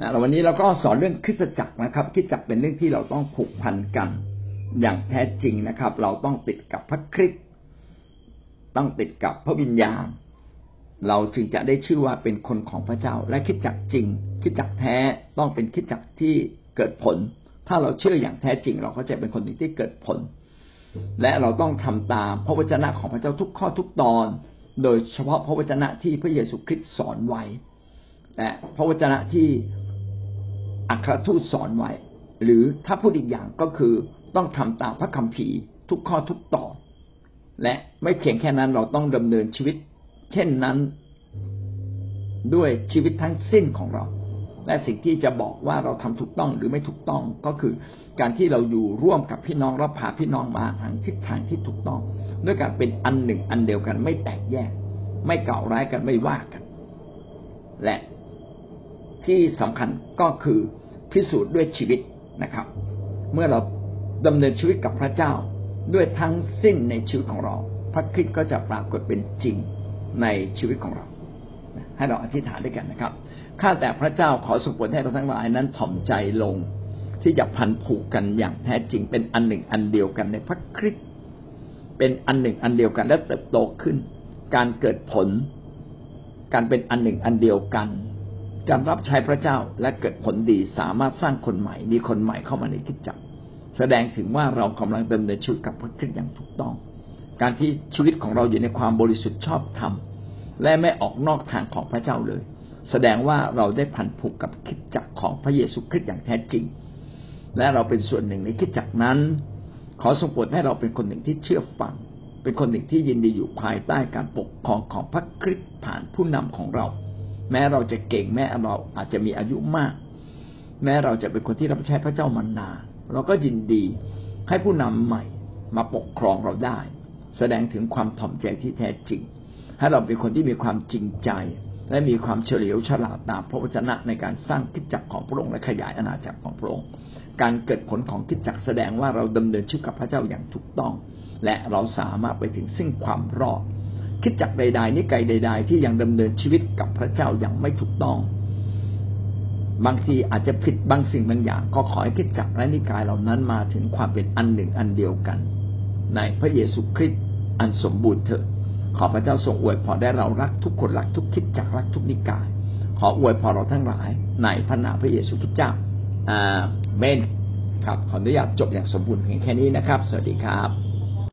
นะวันนี้เราก็สอนเรื่องคริสตจักรนะครับคริสตจักรเป็นเรื่องที่เราต้องผูกพันกัน อย่างแท้จริงนะครับ เราต้องติดกับพระคริสต์ต้องติดกับพระวิญญาณ เราจึงจะได้ชื่อว่าเป็นคนของพระเจ้า และคิดจักจริง คิดจักแท้ต้องเป็นคิดจักที่เกิดผล ถ้าเราเชื่ออย่างแท้จริง เราก็จะเป็นคนที่เกิดผล และเราต้องทำตามพระวจนะของพระเจ้าทุกข้อทุกตอน โดยเฉพาะพระวจนะที่พระเยซูคริสต์สอนไว้และพระวจนะที่ อัครทูตสอนไว้ หรือถ้าพูดอีกอย่างก็คือต้องทำตามพระคัมภีร์ทุกข้อทุกตอนและไม่เพียงแค่นั้นเราต้องดำเนินชีวิต เช่นนั้นด้วยชีวิตทั้งสิ้นของเรา และสิ่งที่จะบอกว่าเราทำถูกต้องหรือไม่ถูกต้องก็คือ การที่เราอยู่ร่วมกับพี่น้องรับพาพี่น้องมาทางทิศทางที่ถูกต้อง ด้วยการเป็นอันหนึ่งอันเดียวกันไม่แตกแยก ไม่เก่าร้ายกันไม่ว่ากัน และ ที่สำคัญก็คือพิสูจน์ด้วยชีวิตนะครับ เมื่อเราดำเนินชีวิตกับพระเจ้าด้วยทั้งสิ้นในชีวิตของเรา พระคริสต์ก็จะปรากฏเป็นจริงในชีวิตของเรา ให้เราอธิษฐานด้วยกันนะครับข้าแต่พระเจ้าขอสุขผลให้เราทั้งหลายนั้นถ่อมใจลงที่จะพันผูกกันอย่างแท้จริง เป็นอันหนึ่งอันเดียวกันในพระคริสต์เป็นอันหนึ่งอันเดียวกันและเติบโตขึ้น การเกิดผล การเป็นอันหนึ่งอันเดียวกัน การรับใช้พระเจ้าและเกิดผลดีสามารถสร้างคนใหม่ มีคนใหม่เข้ามาในคิดจักร แสดงถึงว่าเรากำลังดำเนินชีวิตกับพระคริสต์อย่างถูกต้อง การที่ชีวิตของเราอยู่ในความบริสุทธิ์ชอบธรรมและไม่ออกนอกทางของพระเจ้าเลย แสดงว่าเราได้พันผูกกับคิดจักรของพระเยซูคริสต์อย่างแท้จริง และเราเป็นส่วนหนึ่งในคิดจักรนั้น ขอทรงโปรดให้เราเป็นคนหนึ่งที่เชื่อฟัง เป็นคนหนึ่งที่ยินดีอยู่ภายใต้การปกครองของพระคริสต์ผ่านผู้นำของเรา แม้เราจะเก่งแม้เราอาจจะมีอายุมาก แม้เราจะเป็นคนที่รับใช้พระเจ้ามานานเราก็ยินดีให้ผู้นำใหม่มาปกครองเราได้ แสดงถึงความถ่อมใจที่แท้จริง ให้เราเป็นคนที่มีความจริงใจ และมีความเฉลียวฉลาดตามพระวจนะในการสร้างคิดจักรของพระองค์และขยายอาณาจักรของพระองค์การเกิดผลของคิดจักรแสดงว่าเราดำเนินชีวิตกับพระเจ้าอย่างถูกต้อง และเราสามารถไปถึงซึ่งความรอด คิดจักใด ๆ นิกายใด ๆ ที่ยังดำเนินชีวิตกับพระเจ้าอย่างไม่ถูกต้อง บางทีอาจจะผิดบางสิ่งบางอย่าง ก็ขอให้คิดจักและนิกายเหล่านั้นมาถึงความเป็นอันหนึ่งอันเดียวกัน ในพระเยซูคริสต์อันสมบูรณ์เถิดขอพระเจ้าทรงอวยพรได้เรารักทุกคนรักทุกคิดจักรักทุกนิกาย ขออวยพรเราทั้งหลายในพระนามพระเยซูคริสต์เจ้าอาเมนครับขออนุญาตจบอย่างสมบูรณ์เพียงแค่นี้นะครับ สวัสดีครับ